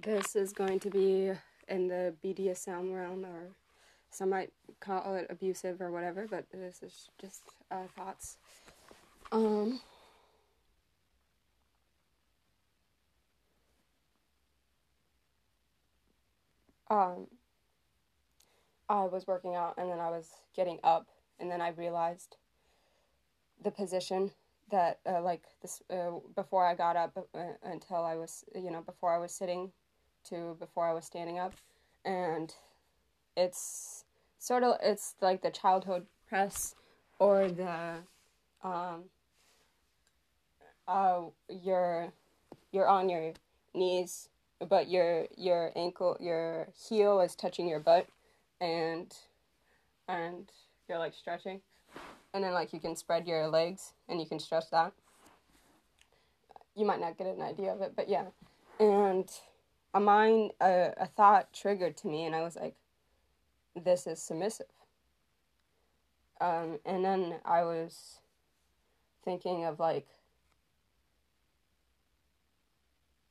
This is going to be in the BDSM realm, or some might call it abusive or whatever, but this is just uh, thoughts. Um, um, I was working out and then I was getting up, and then I realized the position that, uh, like, this uh, before I got up uh, until I was, you know, before I was sitting to before I was standing up, and it's sort of it's like the childhood press or the um uh you're you're on your knees but your your ankle your heel is touching your butt and and you're like stretching. And then like you can spread your legs and you can stretch that. You might not get an idea of it but yeah. And a mind a, a thought triggered to me and i was like this is submissive. Um, and then i was thinking of like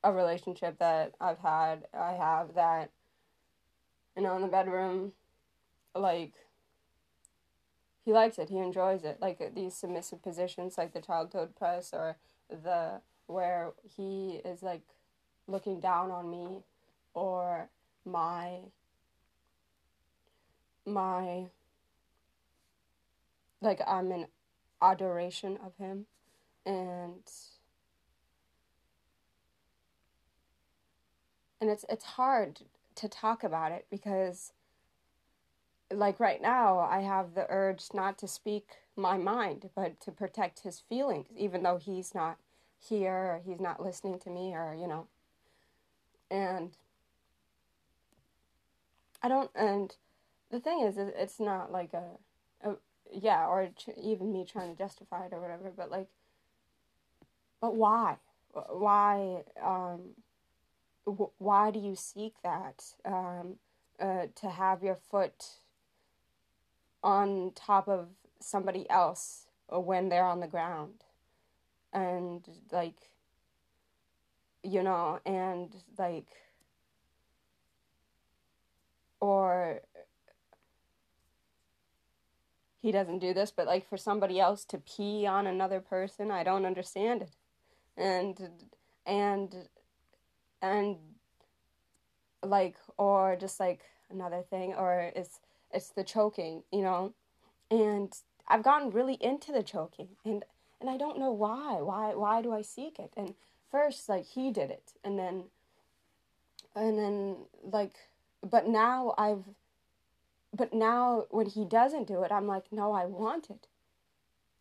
a relationship that i've had i have that you know in the bedroom like he likes it he enjoys it. Like these submissive positions like the child childhood press or the where he is like looking down on me or my my like I'm in adoration of him. And and it's it's hard to talk about it because like right now I have the urge not to speak my mind but to protect his feelings even though he's not here or he's not listening to me or you know and I don't and the thing is it's not like a, a yeah or even me trying to justify it or whatever but like but why? Why um why do you seek that um uh to have your foot on top of somebody else when they're on the ground? And like you know, and like, or he doesn't do this, but like for somebody else to pee on another person, I don't understand it. And, and, and like, or just like another thing, or it's, it's the choking, you know, and I've gotten really into the choking and, and I don't know why, why, why do I seek it? And, first like he did it and then and then like but now I've but now when he doesn't do it I'm like no I want it.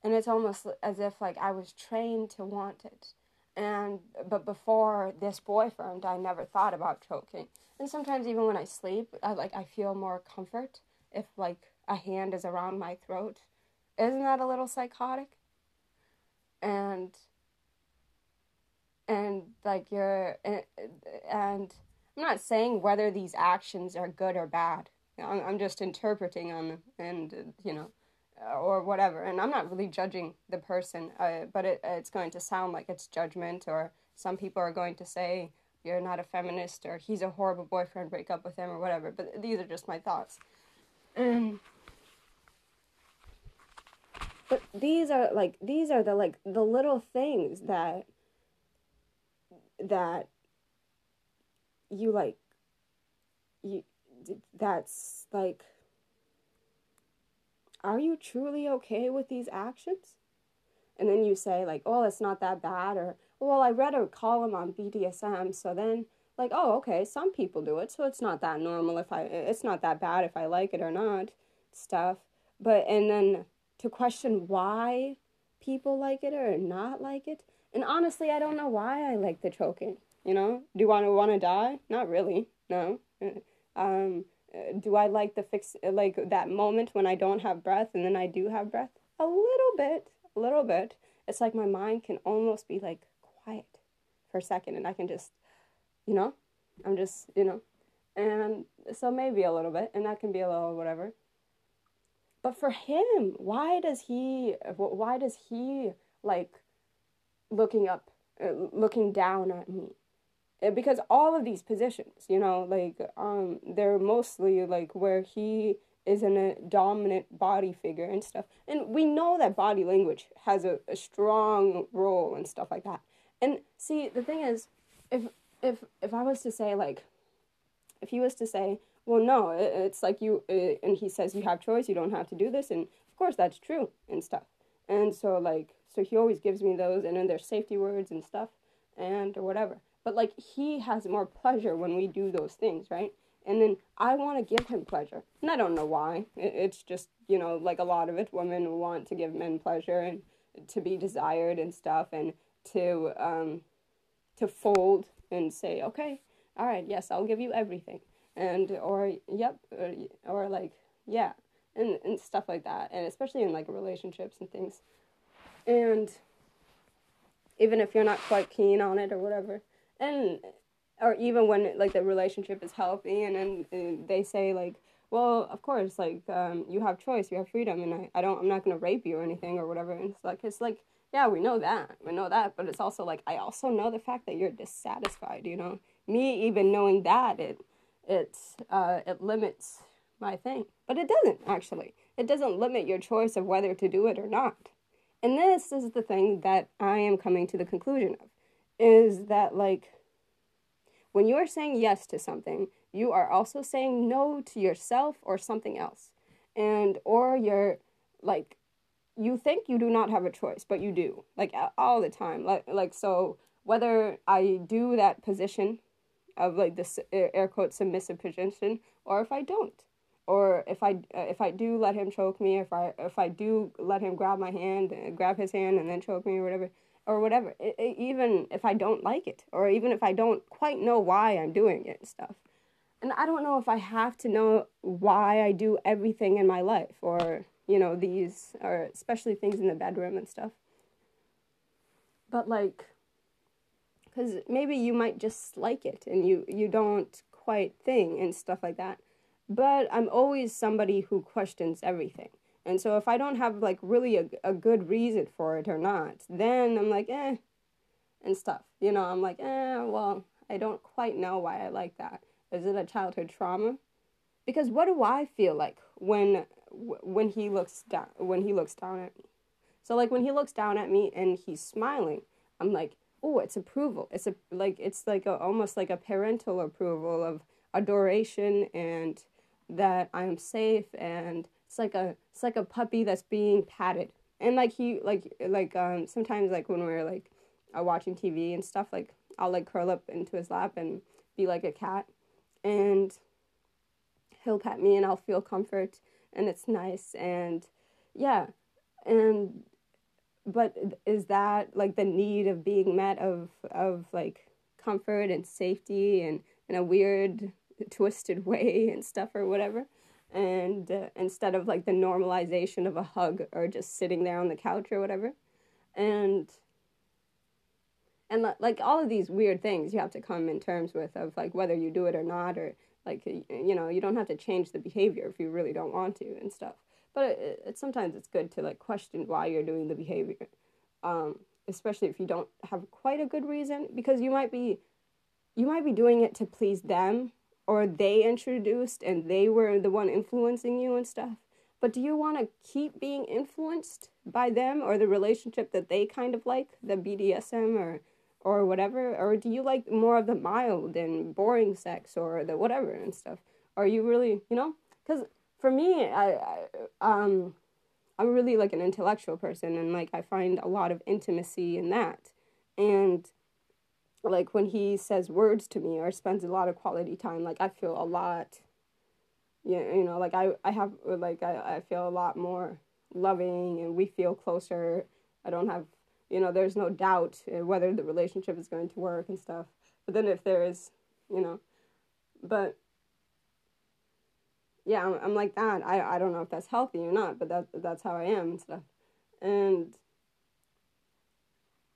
And it's almost as if like I was trained to want it. And but before this boyfriend I never thought about choking. And sometimes even when I sleep I like I feel more comfort if like a hand is around my throat. Isn't that a little psychotic? And and like you're and, and i'm not saying whether these actions are good or bad. I'm, I'm just interpreting them and you know or whatever. And i'm not really judging the person uh, but it, it's going to sound like it's judgment or some people are going to say you're not a feminist or he's a horrible boyfriend break up with him or whatever. But these are just my thoughts. And but these are like these are the like the little things that that you like you that's like are you truly okay with these actions? And then you say like oh it's not that bad or well i read a column on bdsm so then like oh okay some people do it so it's not that normal if i it's not that bad if i like it or not stuff. But and then to question why people like it or not like it and honestly, I don't know why I like the choking. You know, do I want to die? Not really. No. Uh, um, uh, do I like the fix uh, like that moment when I don't have breath and then I do have breath? A little bit, a little bit. It's like my mind can almost be like quiet for a second, and I can just, you know, I'm just, you know, and so maybe a little bit, and that can be a little whatever. But for him, why does he? Why does he like? Looking up, uh, looking down at me. eh, because all of these positions, you know, like um, they're mostly like where he is in a dominant body figure and stuff. And we know that body language has a, a strong role and stuff like that. And see, the thing is, if if if I was to say like, if he was to say, well, no, it, it's like you, uh, and he says you have choice, you don't have to do this, and of course that's true and stuff. And so like, so he always gives me those, and then there's safety words and stuff, and or whatever. But like, he has more pleasure when we do those things, right? And then I want to give him pleasure, and I don't know why. It's just you know, like a lot of it, women want to give men pleasure and to be desired and stuff, and to um, to fold and say, okay, all right, yes, I'll give you everything, and or yep, or, or like yeah, and and stuff like that, and especially in like relationships and things, and even if you're not quite keen on it or whatever, and or even when like the relationship is healthy, and then and they say like well, of course, like um, you have choice, you have freedom, and I, I don't, I'm not gonna rape you or anything or whatever. And it's like, it's like yeah, we know that. We know that. But it's also like, I also know the fact that you're dissatisfied, you know? Me even knowing that, it, it, uh, it limits my thing. But it doesn't, actually. It doesn't limit your choice of whether to do it or not. And this is the thing that I am coming to the conclusion of is that, like, when you are saying yes to something, you are also saying no to yourself or something else. And, or you're, like, you think you do not have a choice, but you do, like all the time. Like like so, whether I do that position, of like this air quote submissive position, or if I don't, or if I uh, if I do let him choke me, if I if I do let him grab my hand, uh, grab his hand, and then choke me or whatever, or whatever. It, it, even if I don't like it, or even if I don't quite know why I'm doing it and stuff. And I don't know if I have to know why I do everything in my life, or you know, these are especially things in the bedroom and stuff. But like, because maybe you might just like it and you, you don't quite thing and stuff like that. But I'm always somebody who questions everything. And so if I don't have like really a, a good reason for it or not, then I'm like, eh, and stuff. You know, I'm like, eh, well, I don't quite know why I like that. Is it a childhood trauma? Because what do I feel like when when he looks down when he looks down at me. So like when he looks down at me and he's smiling, I'm like, oh, it's approval. It's a like it's like a, almost like a parental approval of adoration and that I'm safe and it's like a it's like a puppy that's being patted. And like he like like um sometimes like when we're like uh, watching TV and stuff like I'll like curl up into his lap and be like a cat and he'll pet me and I'll feel comfort and it's nice and yeah and but is that like the need of being met of of like comfort and safety and in a weird twisted way and stuff or whatever. And uh, instead of like the normalization of a hug or just sitting there on the couch or whatever. And and like all of these weird things you have to come in terms with of like whether you do it or not or like you know you don't have to change the behavior if you really don't want to and stuff. But it, it sometimes it's good to like question why you're doing the behavior um, especially if you don't have quite a good reason because you might be you might be doing it to please them or they introduced and they were the one influencing you and stuff but do you want to keep being influenced by them or the relationship that they kind of like the bdsm or or whatever? Or do you like more of the mild and boring sex or the whatever and stuff? Are you really you know? Because for me I, I um i'm really like an intellectual person and like i find a lot of intimacy in that. And like when he says words to me or spends a lot of quality time like i feel a lot yeah you know like i i have like i, I feel a lot more loving and we feel closer i don't have you know, there's no doubt whether the relationship is going to work and stuff. But then if there is, you know, but yeah, I'm, I'm like that. I, I don't know if that's healthy or not, but that that's how I am and stuff. And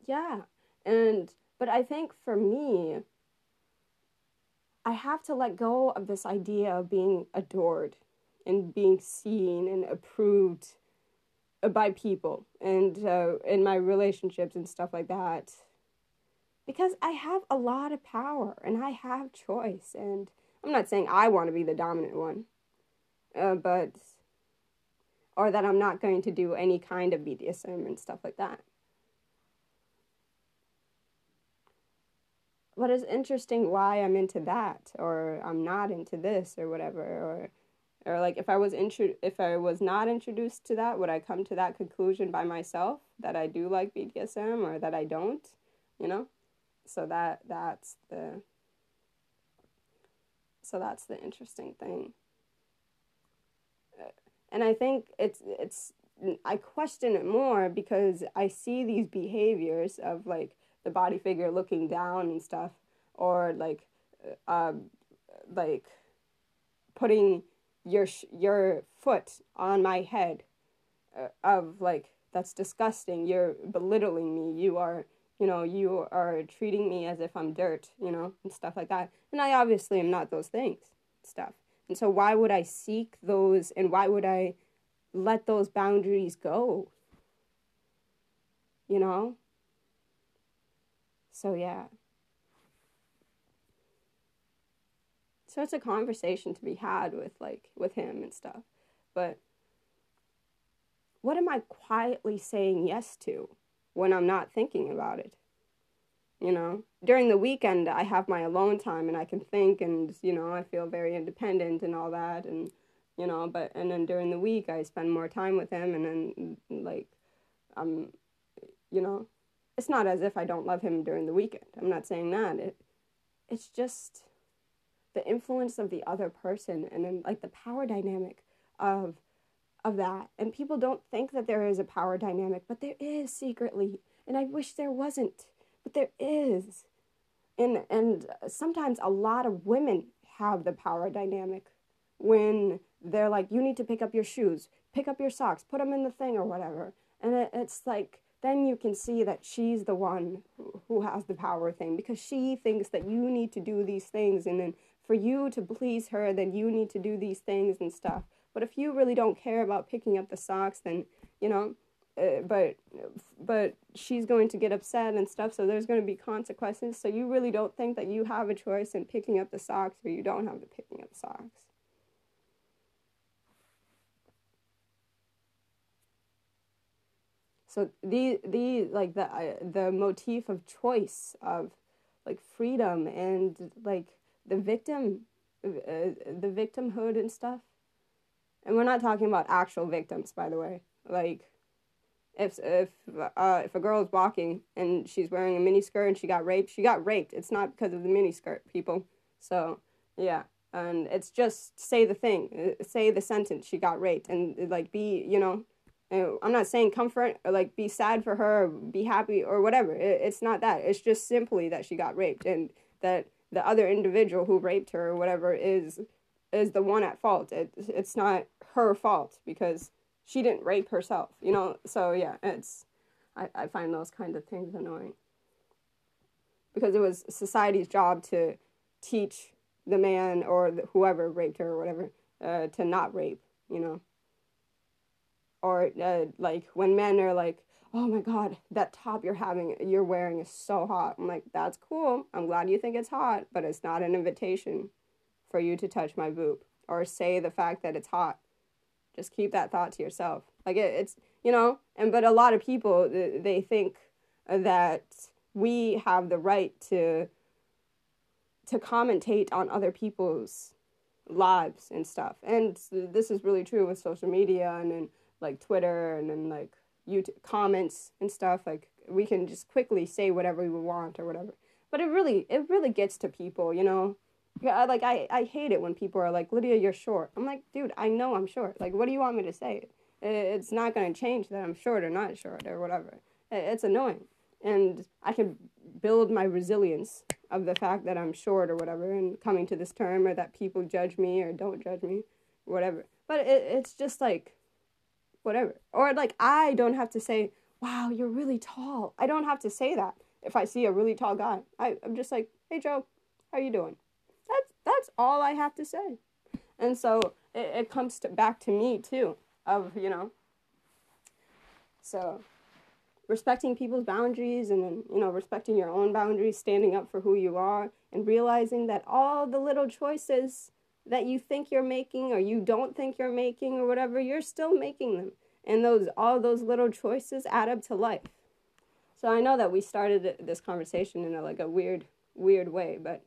yeah, and but I think for me, I have to let go of this idea of being adored and being seen and approved by people and uh, in my relationships and stuff like that because I have a lot of power and I have choice. And I'm not saying I want to be the dominant one, uh, but, or that I'm not going to do any kind of BDSM and stuff like that. But it's interesting why I'm into that or I'm not into this or whatever or or like if I was intro- if I was not introduced to that, would I come to that conclusion by myself that I do like BDSM or that I don't, you know? So that that's the so that's the interesting thing. And I think it's it's I question it more because I see these behaviors of like the body figure looking down and stuff or like uh, um, like putting your sh- your foot on my head uh, of like that's disgusting. You're belittling me. You are you know you are treating me as if i'm dirt you know and stuff like that. And i obviously am not those things stuff. And so why would i seek those and why would i let those boundaries go? You know so yeah So it's a conversation to be had with like with him and stuff. But what am I quietly saying yes to when I'm not thinking about it? You know, during the weekend I have my alone time and I can think and you know, I feel very independent and all that and you know, but and then during the week I spend more time with him and then like I'm you know, it's not as if I don't love him during the weekend. I'm not saying that. It it's just the influence of the other person and then like the power dynamic of of that and people don't think that there is a power dynamic but there is secretly and i wish there wasn't but there is and and sometimes a lot of women have the power dynamic when they're like you need to pick up your shoes pick up your socks put them in the thing or whatever and it, it's like then you can see that she's the one who has the power thing because she thinks that you need to do these things and then for you to please her, then you need to do these things and stuff. But if you really don't care about picking up the socks, then you know, uh, but but she's going to get upset and stuff. So there's going to be consequences. So you really don't think that you have a choice in picking up the socks, or you don't have the picking up socks. So the the like the uh, the motif of choice of like freedom and like the victim, uh, the victimhood and stuff. And we're not talking about actual victims, by the way. Like, if if uh, if a girl is walking and she's wearing a mini skirt and she got raped, she got raped. It's not because of the mini skirt, people. So yeah, and it's just say the thing, uh, say the sentence. She got raped, and like be you know. I'm not saying comfort or like be sad for her, or be happy or whatever. It's not that. It's just simply that she got raped and that the other individual who raped her or whatever is is the one at fault. It, it's not her fault because she didn't rape herself, you know? So yeah, it's I, I find those kind of things annoying. Because it was society's job to teach the man or the, whoever raped her or whatever uh, to not rape, you know? Or uh, like when men are like, oh my god that top you're having you're wearing is so hot. I'm like that's cool. I'm glad you think it's hot but it's not an invitation for you to touch my boob or say the fact that it's hot. Just keep that thought to yourself. Like it, it's you know and but a lot of people they think that we have the right to to commentate on other people's lives and stuff. And this is really true with social media and, and like twitter and then like YouTube comments and stuff. Like we can just quickly say whatever we want or whatever. But it really it really gets to people, you know. Yeah, like I, I hate it when people are like, Lydia, you're short. I'm like, dude, I know I'm short. Like, what do you want me to say? It's not going to change that I'm short or not short or whatever. It's annoying. And I can build my resilience of the fact that I'm short or whatever and coming to this term or that people judge me or don't judge me, whatever. But it, it's just like, whatever. Or like I don't have to say, wow, you're really tall. I don't have to say that if I see a really tall guy. I, I'm just like, hey Joe, how you doing? That's that's all I have to say. And so it, it comes to, back to me too, of, you know. So respecting people's boundaries and then, you know respecting your own boundaries standing up for who you are and realizing that all the little choices that you think you're making or you don't think you're making or whatever you're still making them. And those all those little choices add up to life. So i know that we started this conversation in a, like a weird weird way but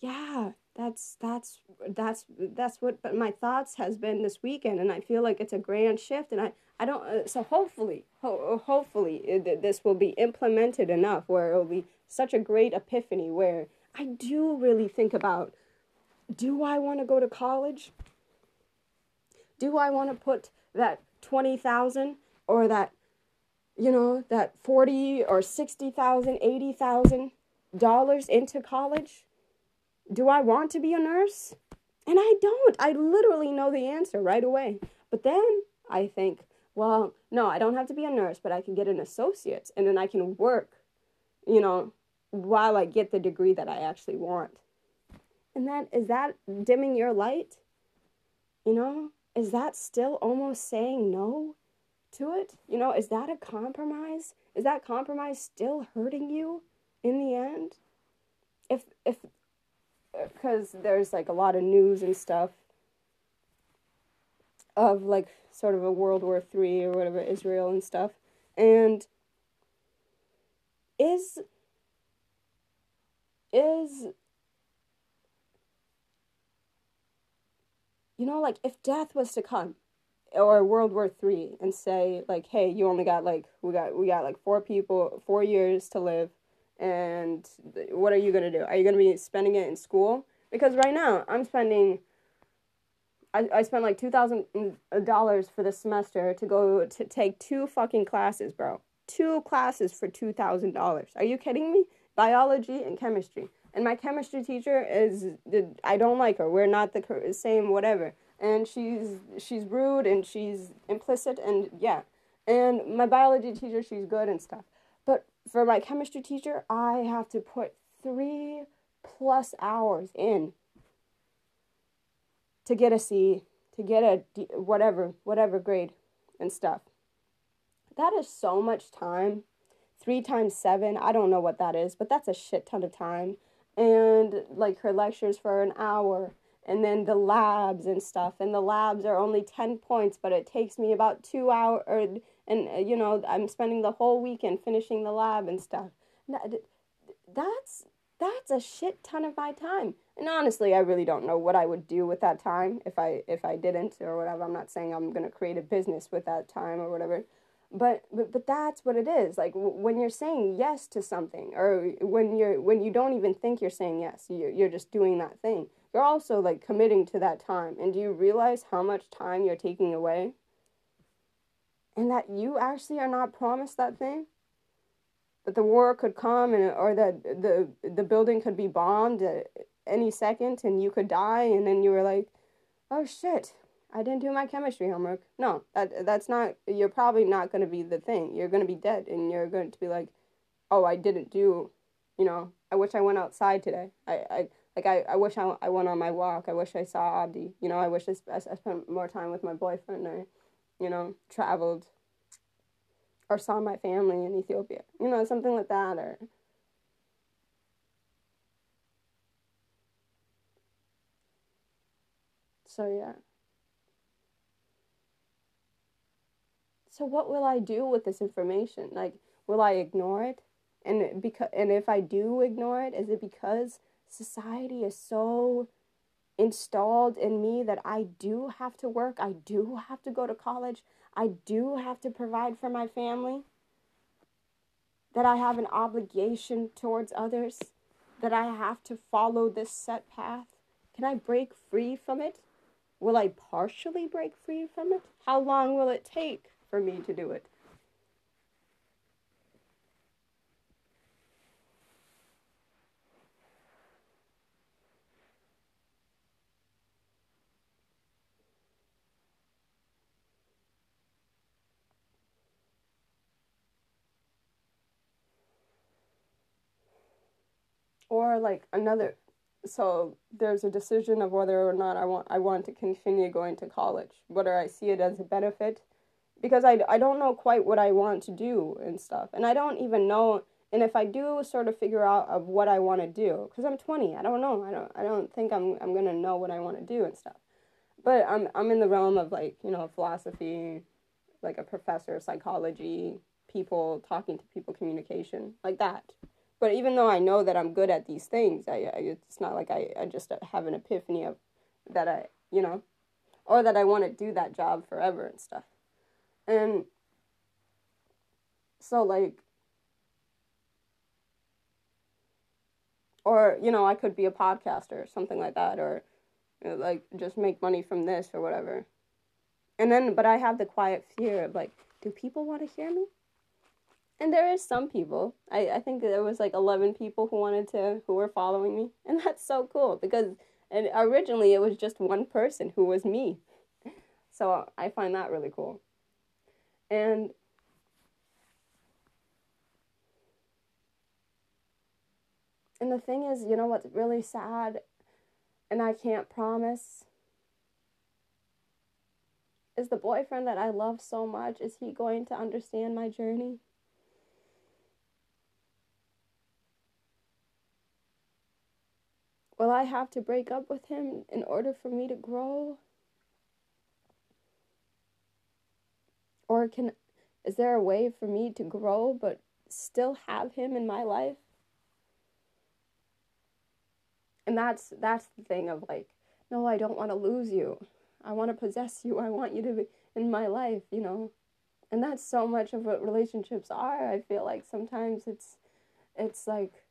yeah that's that's that's that's what but my thoughts has been this weekend and i feel like it's a grand shift and i i don't uh, so hopefully ho- hopefully this will be implemented enough where it will be such a great epiphany where i do really think about do i want to go to college do i want to put that 20,000 or that you know that 40 or 60,000 80,000 dollars into college do I want to be a nurse? And I don't. I literally know the answer right away. But then I think, well, no, I don't have to be a nurse, but I can get an associate and then I can work, you know, while I get the degree that I actually want. And that is that dimming your light? You know, is that still almost saying no to it? You know, is that a compromise? Is that compromise still hurting you in the end? If if because there's like a lot of news and stuff of like sort of a World War Three or whatever Israel and stuff, and is is you know like if death was to come or World War Three and say like hey you only got like we got we got like four people four years to live and what are you to do? Are you to be spending it in school? Because right now, I'm spending I, I spent like $2,000 mm, for the semester to go to take two fucking classes, bro. Two classes for $2,000. Are you kidding me? Biology and chemistry. And my chemistry teacher is I don't like her. We're not the same whatever. And she's she's rude and she's implicit and yeah. And my biology teacher, she's good and stuff. But for my chemistry teacher, I have to put three plus hours in to get a C, to get a D, whatever, whatever grade and stuff. That is so much time. Three times seven, I don't know what that is, but that's a shit ton of time. And like her lectures for an hour, and then the labs and stuff. And the labs are only 10 points, but it takes me about two hours and uh, you know i'm spending the whole weekend finishing the lab and stuff. That's that's a shit ton of my time. And honestly i really don't know what i would do with that time if i if i didn't or whatever. I'm not saying i'm going to create a business with that time or whatever but, but but that's what it is. Like when you're saying yes to something or when you're when you don't even think you're saying yes you're, you're just doing that thing. You're also like committing to that time. And do you realize how much time you're taking away? And that you actually are not promised that thing? That the war could come and or that the the building could be bombed at any second and you could die and then you were like oh shit i didn't do my chemistry homework no that that's not you're probably not going to be the thing you're going to be dead and you're going to be like oh i didn't do you know i wish i went outside today i i like I, I wish I, I went on my walk. I wish I saw Abdi. You know, I wish I, I spent more time with my boyfriend or you know, traveled or saw my family in Ethiopia, you know, something like that, or so yeah. So what will I do with this information? Like, will I ignore it? And because and if I do ignore it, is it because society is so installed in me that I do have to work, I do have to go to college, I do have to provide for my family, that I have an obligation towards others, that I have to follow this set path. Can I break free from it? Will I partially break free from it? How long will it take for me to do it? or like another so there's a decision of whether or not I want I want to continue going to college, whether I see it as a benefit because I, I don't know quite what I want to do and stuff. And I don't even know and if I do sort of figure out of what I want to do cuz I'm 20, I don't know. I don't I don't think I'm I'm going to know what I want to do and stuff. But I'm I'm in the realm of like, you know, philosophy, like a professor, of psychology, people talking to people, communication, like that. But even though I know that I'm good at these things, I, I it's not like I, I just uh, have an epiphany of that I, you know, or that I want to do that job forever and stuff. And so, like, or, you know, I could be a podcaster or something like that, or you know, like just make money from this or whatever. And then, but I have the quiet fear of like, do people want to hear me? And there is some people. I, I think there was like 11 people who wanted to, who were following me. And that's so cool because and originally it was just one person who was me. So I find that really cool. And and the thing is, you know what's really sad and I can't promise is the boyfriend that I love so much is he going to understand my journey? Will I have to break up with him in order for me to grow? Or can is there a way for me to grow but still have him in my life? And that's that's the thing of like, no, I don't want to lose you. I want to possess you. I want you to be in my life, you know. And that's so much of what relationships are. I feel like sometimes it's it's like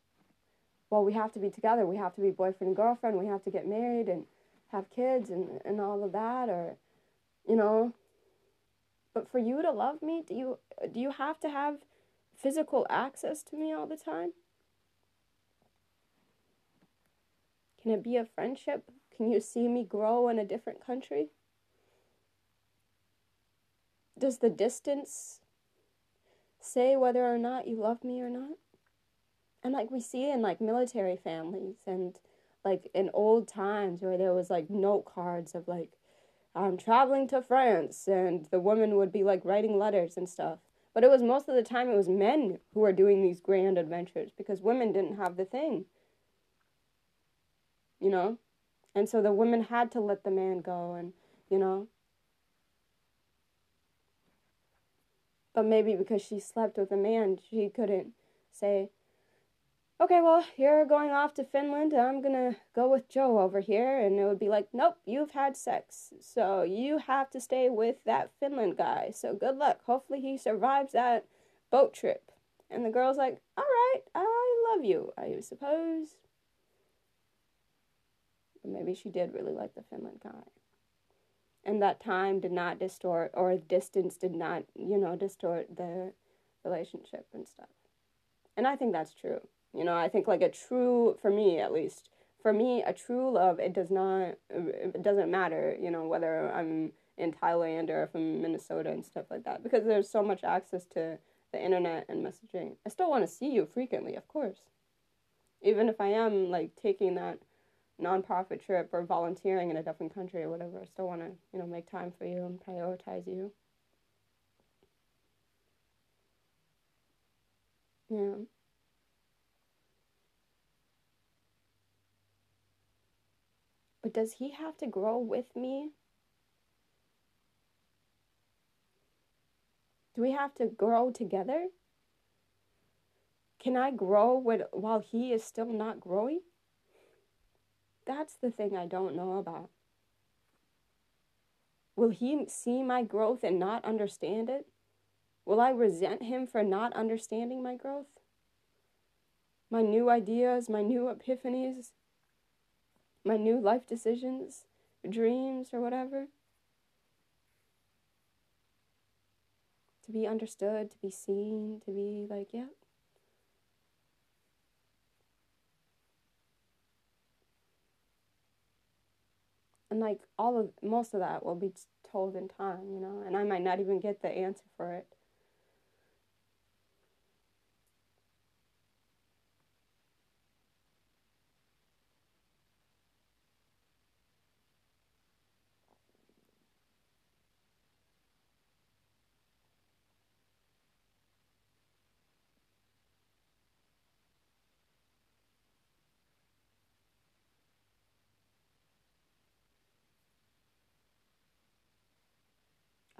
well, we have to be together. We have to be boyfriend and girlfriend. We have to get married and have kids and, and all of that or you know, but for you to love me, do you do you have to have physical access to me all the time? Can it be a friendship? Can you see me grow in a different country? Does the distance say whether or not you love me or not? And like we see in like military families and like in old times where there was like note cards of like I'm traveling to France, and the woman would be like writing letters and stuff. But it was most of the time it was men who were doing these grand adventures because women didn't have the thing. You know? And so the women had to let the man go and, you know. But maybe because she slept with a man, she couldn't say, okay, well, you're going off to Finland. I'm to go with Joe over here. And it would be like, nope, you've had sex. So you have to stay with that Finland guy. So good luck. Hopefully he survives that boat trip. And the girl's like, all right, I love you, I suppose. But maybe she did really like the Finland guy. And that time did not distort, or distance did not, you know, distort the relationship and stuff. And I think that's true. You know, I think like a true, for me at least, for me, a true love, it does not, it doesn't matter, you know, whether I'm in Thailand or in Minnesota and stuff like that, because there's so much access to the internet and messaging. I still want to see you frequently, of course. Even if I am like taking that nonprofit trip or volunteering in a different country or whatever, I still want to, you know, make time for you and prioritize you. Yeah. But does he have to grow with me? Do we have to grow together? Can I grow with, while he is still not growing? That's the thing I don't know about. Will he see my growth and not understand it? Will I resent him for not understanding my growth? My new ideas, my new epiphanies? My new life decisions, dreams, or whatever. To be understood, to be seen, to be like, yeah. And like all of most of that will be told in time, you know, and I might not even get the answer for it.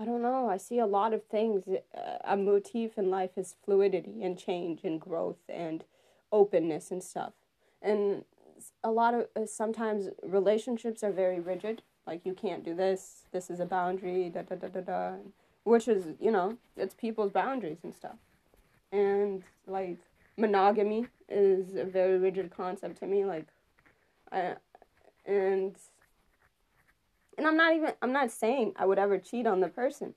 I don't know. I see a lot of things. Uh, a motif in life is fluidity and change and growth and openness and stuff. And a lot of uh, sometimes relationships are very rigid. Like you can't do this. This is a boundary. Da da da da da. Which is you know it's people's boundaries and stuff. And like monogamy is a very rigid concept to me. Like, I and and I'm not even I'm not saying I would ever cheat on the person,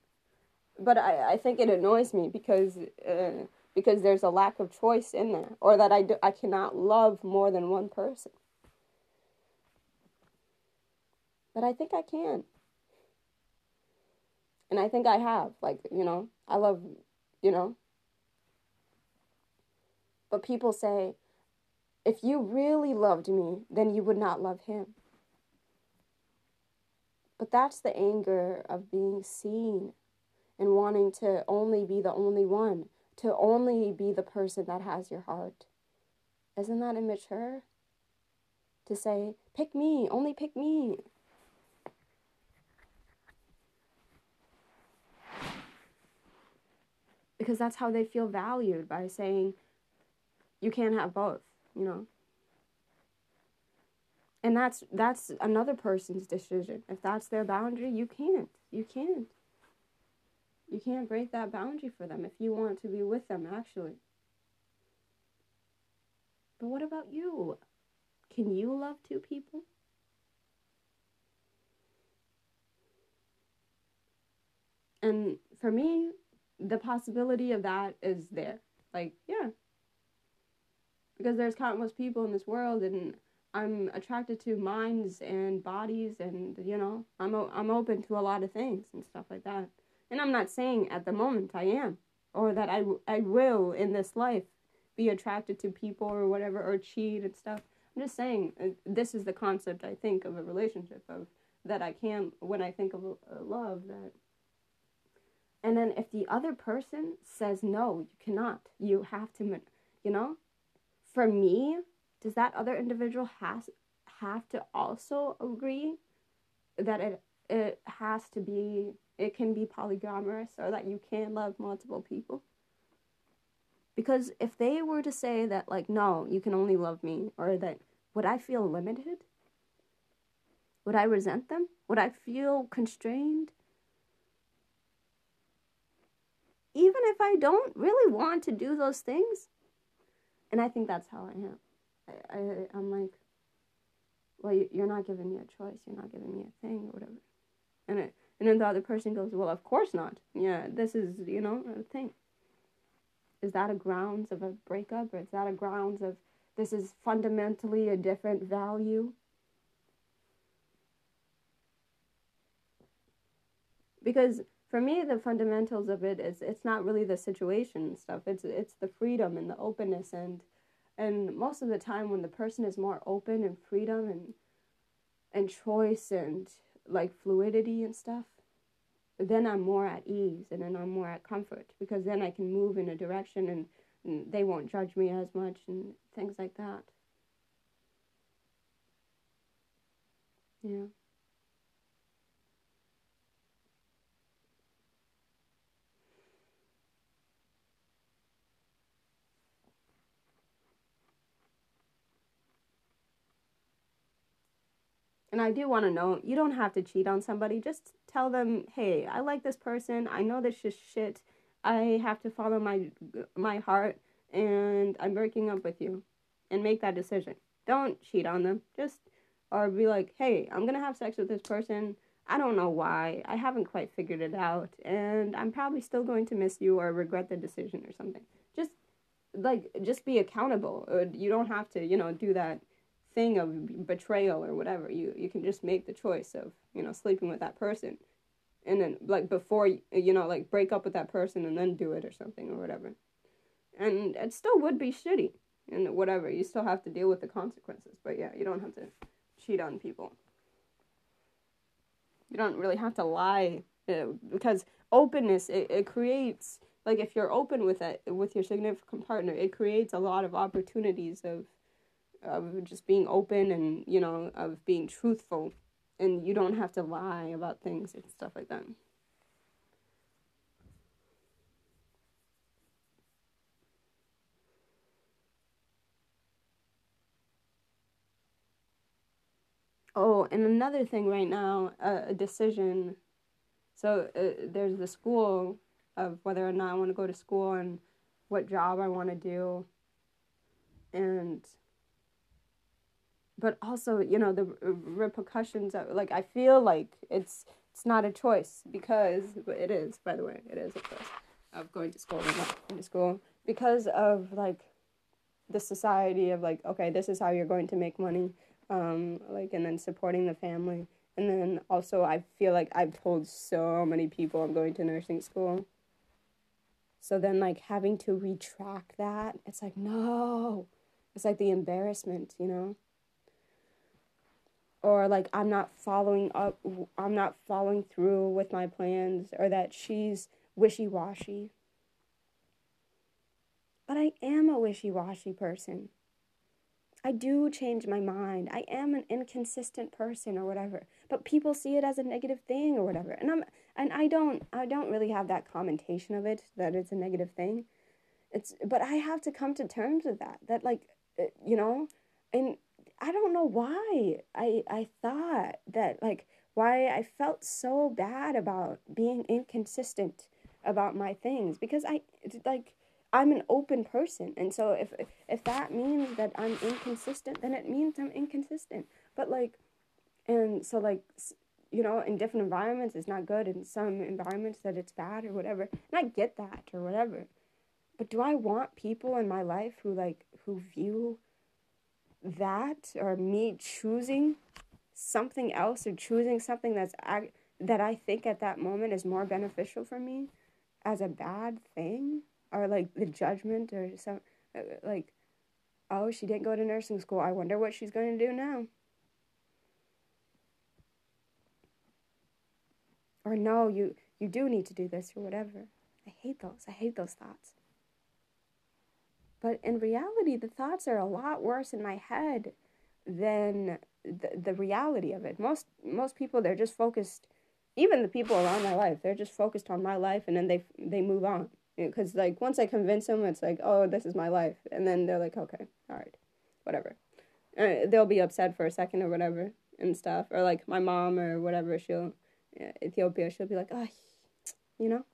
but I I think it annoys me because. Uh, because there's a lack of choice in there or that I, do, I cannot love more than one person. But I think I can. And I think I have. Like, you know, I love, you know. But people say, if you really loved me, then you would not love him. But that's the anger of being seen and wanting to only be the only one to only be the person that has your heart. Isn't that immature? To say, pick me, only pick me. Because that's how they feel valued by saying, you can't have both, you know? And that's that's another person's decision. If that's their boundary, you can't. You can't. You can't break that boundary for them if you want to be with them, actually. But what about you? Can you love two people? And for me, the possibility of that is there. Like, yeah. Because there's countless people in this world and I'm attracted to minds and bodies and you know, I'm o- I'm open to a lot of things and stuff like that. And I'm not saying at the moment I am, or that I, I will in this life be attracted to people or whatever, or cheat and stuff. I'm just saying uh, this is the concept I think of a relationship of that I can when I think of a, a love that. And then if the other person says no, you cannot. You have to, you know. For me, does that other individual has have to also agree that it it has to be it can be polygamous or that you can love multiple people. Because if they were to say that, like, no, you can only love me, or that, would I feel limited? Would I resent them? Would I feel constrained? Even if I don't really want to do those things. And I think that's how I am. I, I, I'm like, well, you're not giving me a choice. You're not giving me a thing or whatever. And it, and then the other person goes, Well, of course not. Yeah, this is, you know, a thing. Is that a grounds of a breakup? Or is that a grounds of this is fundamentally a different value? Because for me, the fundamentals of it is it's not really the situation stuff. It's it's the freedom and the openness and and most of the time when the person is more open and freedom and and choice and like fluidity and stuff, then I'm more at ease and then I'm more at comfort because then I can move in a direction and, and they won't judge me as much and things like that. Yeah. And I do want to know you don't have to cheat on somebody. Just tell them, hey, I like this person. I know this is shit. I have to follow my my heart, and I'm breaking up with you, and make that decision. Don't cheat on them. Just or be like, hey, I'm gonna have sex with this person. I don't know why. I haven't quite figured it out, and I'm probably still going to miss you or regret the decision or something. Just like just be accountable. Uh, you don't have to, you know, do that thing of betrayal or whatever. You you can just make the choice of you know sleeping with that person, and then like before you know like break up with that person and then do it or something or whatever, and it still would be shitty and whatever. You still have to deal with the consequences. But yeah, you don't have to cheat on people. You don't really have to lie uh, because openness it, it creates like if you're open with it with your significant partner, it creates a lot of opportunities of of just being open and you know of being truthful. And you don't have to lie about things and stuff like that. Oh and another thing right now uh, a decision. So uh, there's the school of whether or not i want to go to school and what job i want to do. And but also, you know, the repercussions of like I feel like it's it's not a choice because it is, by the way, it is a choice of going to school or not going to school because of like the society of like okay, this is how you're going to make money um, like and then supporting the family. And then also i feel like i've told so many people i'm going to nursing school. So then like having to retract that it's like no it's like the embarrassment you know or like i'm not following up i'm not following through with my plans or that she's wishy-washy but i am a wishy-washy person I do change my mind. I am an inconsistent person or whatever. But people see it as a negative thing or whatever. And I'm and I don't I don't really have that commentation of it that it's a negative thing. It's but I have to come to terms with that. That like uh, you know, and I don't know why I I thought that like why I felt so bad about being inconsistent about my things because I like I'm an open person. And so if if that means that I'm inconsistent, then it means I'm inconsistent. But like and so like you know, in different environments it's not good, in some environments that it's bad or whatever. And I get that or whatever. But do I want people in my life who like who view that or me choosing something else or choosing something that's that I think at that moment is more beneficial for me as a bad thing? or like the judgment or some uh, like oh she didn't go to nursing school. I wonder what she's going to do now. Or no you you do need to do this or whatever. I hate those i hate those thoughts but in reality the thoughts are a lot worse in my head than the, the reality of it most most people they're just focused even the people around my life they're just focused on my life and then they they move on because like once I convince them, it's like, oh, this is my life, and then they're like, okay, all right, whatever. Uh, they'll be upset for a second or whatever and stuff, or like my mom or whatever, she'll Ethiopia, she'll be like, oh, you know.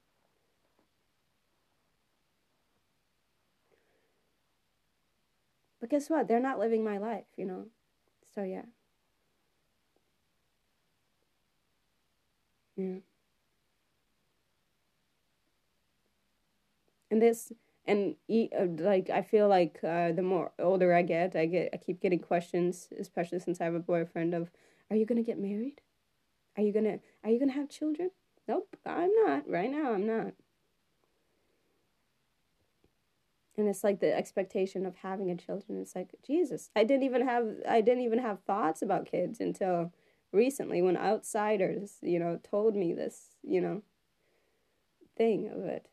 But guess what? They're not living my life, you know. So yeah. Yeah. and this and uh, like I feel like uh, the more older I get, I get I keep getting questions, especially since I have a boyfriend. Of, are you gonna get married? Are you gonna Are you gonna have children? Nope, I'm not. Right now, I'm not. And it's like the expectation of having a children. It's like Jesus. I didn't even have I didn't even have thoughts about kids until recently when outsiders, you know, told me this, you know, thing of it.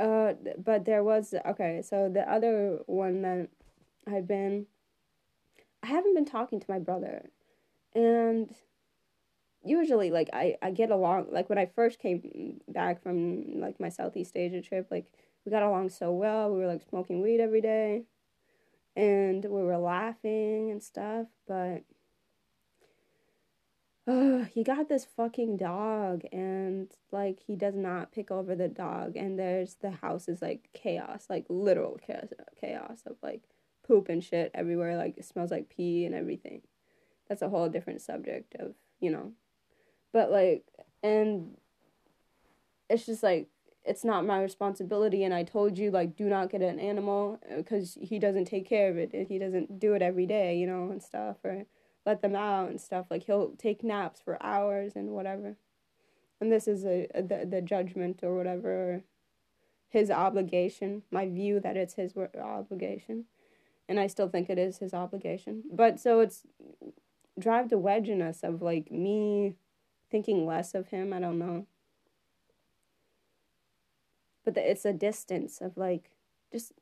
Uh, but there was okay. So the other one that I've been, I haven't been talking to my brother, and usually like I I get along like when I first came back from like my Southeast Asia trip, like we got along so well. We were like smoking weed every day, and we were laughing and stuff, but uh, he got this fucking dog and like he does not pick over the dog and there's the house is like chaos like literal chaos chaos of like poop and shit everywhere like it smells like pee and everything that's a whole different subject of you know but like and it's just like it's not my responsibility and i told you like do not get an animal uh, because he doesn't take care of it and he doesn't do it every day you know and stuff or let them out and stuff. Like he'll take naps for hours and whatever. And this is a, a the, the judgment or whatever, or his obligation. My view that it's his obligation, and I still think it is his obligation. But so it's drive the wedge in us of like me thinking less of him. I don't know. But the, it's a distance of like just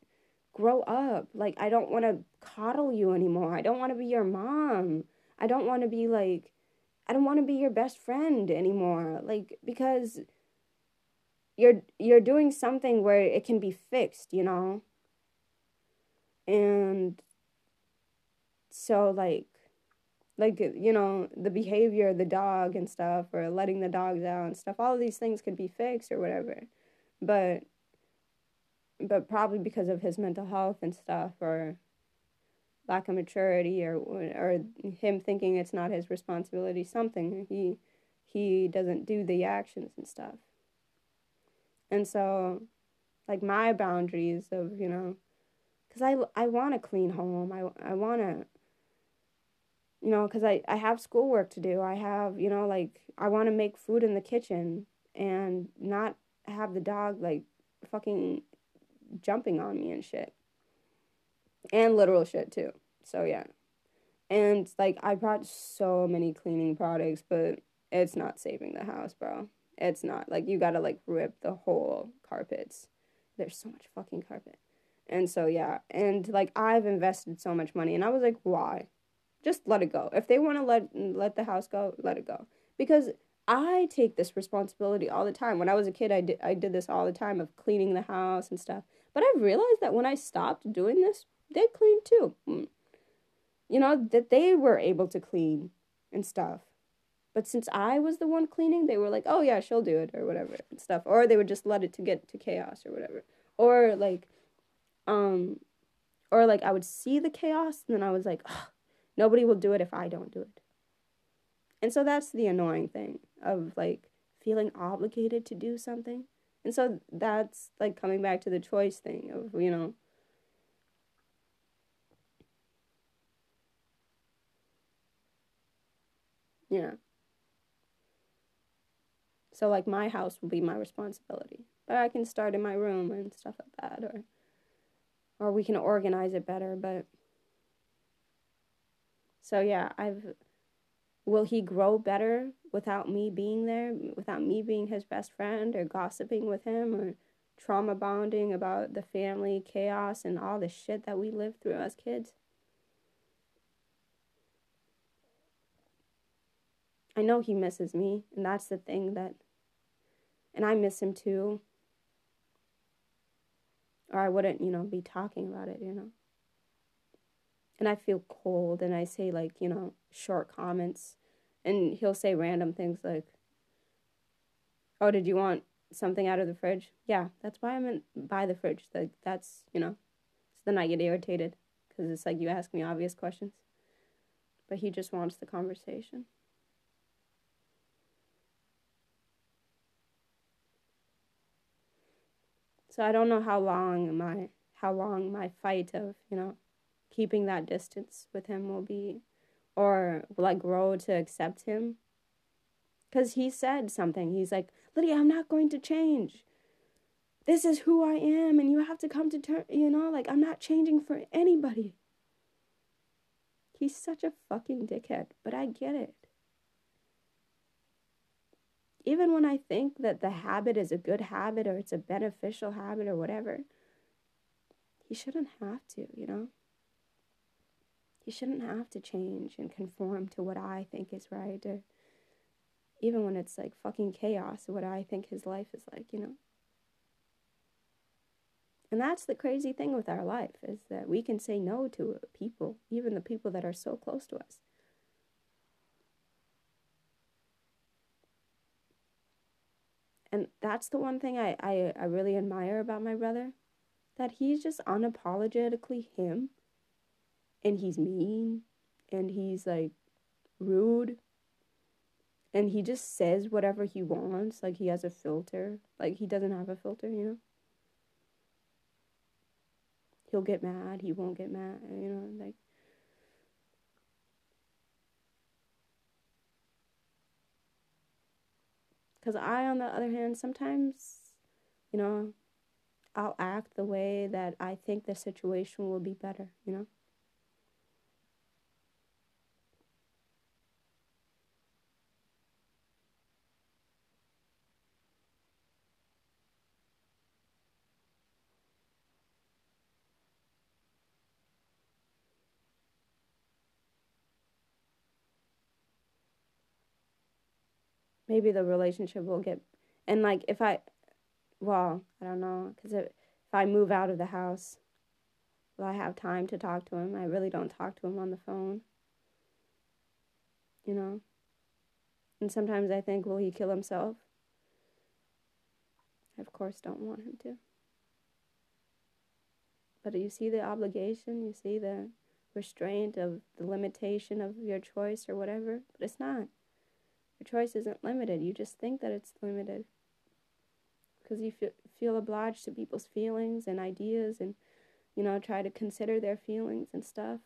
grow up. Like, I don't want to coddle you anymore. I don't want to be your mom. I don't want to be like, I don't want to be your best friend anymore. Like, because you're you're doing something where it can be fixed, you know? and so like like you know the behavior of the dog and stuff or letting the dogs out and stuff all of these things could be fixed or whatever. But but probably because of his mental health and stuff or lack of maturity or or him thinking it's not his responsibility something he he doesn't do the actions and stuff. And so like my boundaries of you know because i i want a clean home. I i want to you know because I, I have schoolwork to do. I have you know like i want to make food in the kitchen and not have the dog like fucking jumping on me and shit. And literal shit too. So yeah. And like i brought so many cleaning products but it's not saving the house bro. It's not. Like you gotta like rip the whole carpets. There's so much fucking carpet. And so yeah. And like i've invested so much money and i was like why just let it go. If they want to let let the house go, let it go. Because I take this responsibility all the time. When I was a kid, I did I did this all the time of cleaning the house and stuff. But I realized that when I stopped doing this, they cleaned too. Hmm. You know, that they were able to clean and stuff. But since I was the one cleaning, they were like, "Oh yeah, she'll do it" or whatever and stuff. Or they would just let it to get to chaos or whatever. Or like um or like I would see the chaos and then I was like, oh, Nobody will do it if I don't do it. And so that's the annoying thing of like feeling obligated to do something. And so that's like coming back to the choice thing of, you know, yeah. So like my house will be my responsibility. But I can start in my room and stuff like that or or we can organize it better, but so yeah, I've will he grow better without me being there, without me being his best friend or gossiping with him or trauma bonding about the family chaos and all the shit that we lived through as kids? I know he misses me, and that's the thing that and I miss him too. Or I wouldn't, you know, be talking about it, you know and I feel cold and I say like, you know, short comments and he'll say random things like, "Oh, did you want something out of the fridge?" Yeah, that's why I'm in by the fridge. Like that's, you know. So then I get irritated cuz it's like you ask me obvious questions. But he just wants the conversation. So I don't know how long my how long my fight of, you know, keeping that distance with him will be or will I grow to accept him? Because he said something. He's like, Lydia, I'm not going to change. This is who I am, and you have to come to terms, you know, like, I'm not changing for anybody. He's such a fucking dickhead, but I get it. Even when I think that the habit is a good habit or it's a beneficial habit or whatever, he shouldn't have to, you know? He shouldn't have to change and conform to what I think is right or even when it's like fucking chaos what I think his life is like, you know. And that's the crazy thing with our life is that we can say no to people, even the people that are so close to us. And that's the one thing I, I, I really admire about my brother. That he's just unapologetically him and he's mean and he's like rude and he just says whatever he wants like he has a filter like he doesn't have a filter you know? He'll get mad he won't get mad you know like because i on the other hand sometimes you know i'll act the way that i think the situation will be better you know maybe the relationship will get and like if I well, I don't know cuz if I move out of the house will I have time to talk to him? I really don't talk to him on the phone. You know? And sometimes I think, will he kill himself? I, of course, don't want him to. But you see the obligation, you see the restraint of the limitation of your choice or whatever, but it's not. Your choice isn't limited. You just think that it's limited because you feel, feel obliged to people's feelings and ideas and, you know, try to consider their feelings and stuff.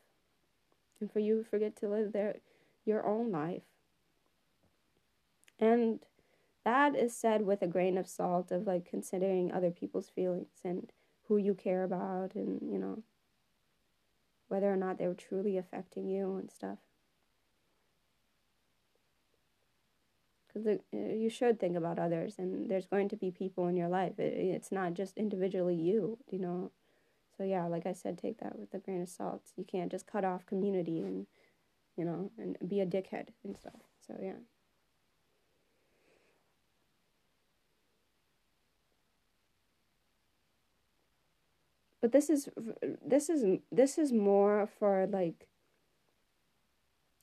And for you, forget to live their, your own life. And that is said with a grain of salt of like considering other people's feelings and who you care about and, you know, whether or not they're truly affecting you and stuff. Because uh, you should think about others, and there's going to be people in your life. It, it's not just individually you, you know. So yeah, like I said, take that with a grain of salt. You can't just cut off community and, you know, and be a dickhead and stuff. So yeah. but this is this is this is more for like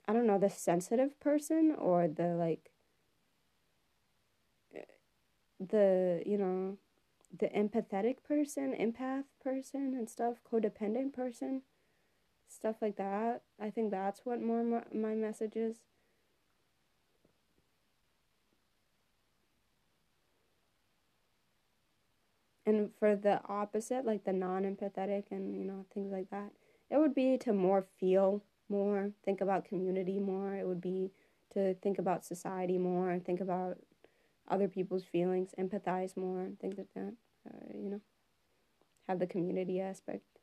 I don't know the sensitive person or the like the you know the empathetic person, empath person and stuff, codependent person, stuff like that. I think that's what more my, message is. And for the opposite, like the non empathetic and, you know, things like that, it would be to more feel more, think about community more. It would be to think about society more, think about other people's feelings, empathize more, things like that. Uh, you know, have the community aspect.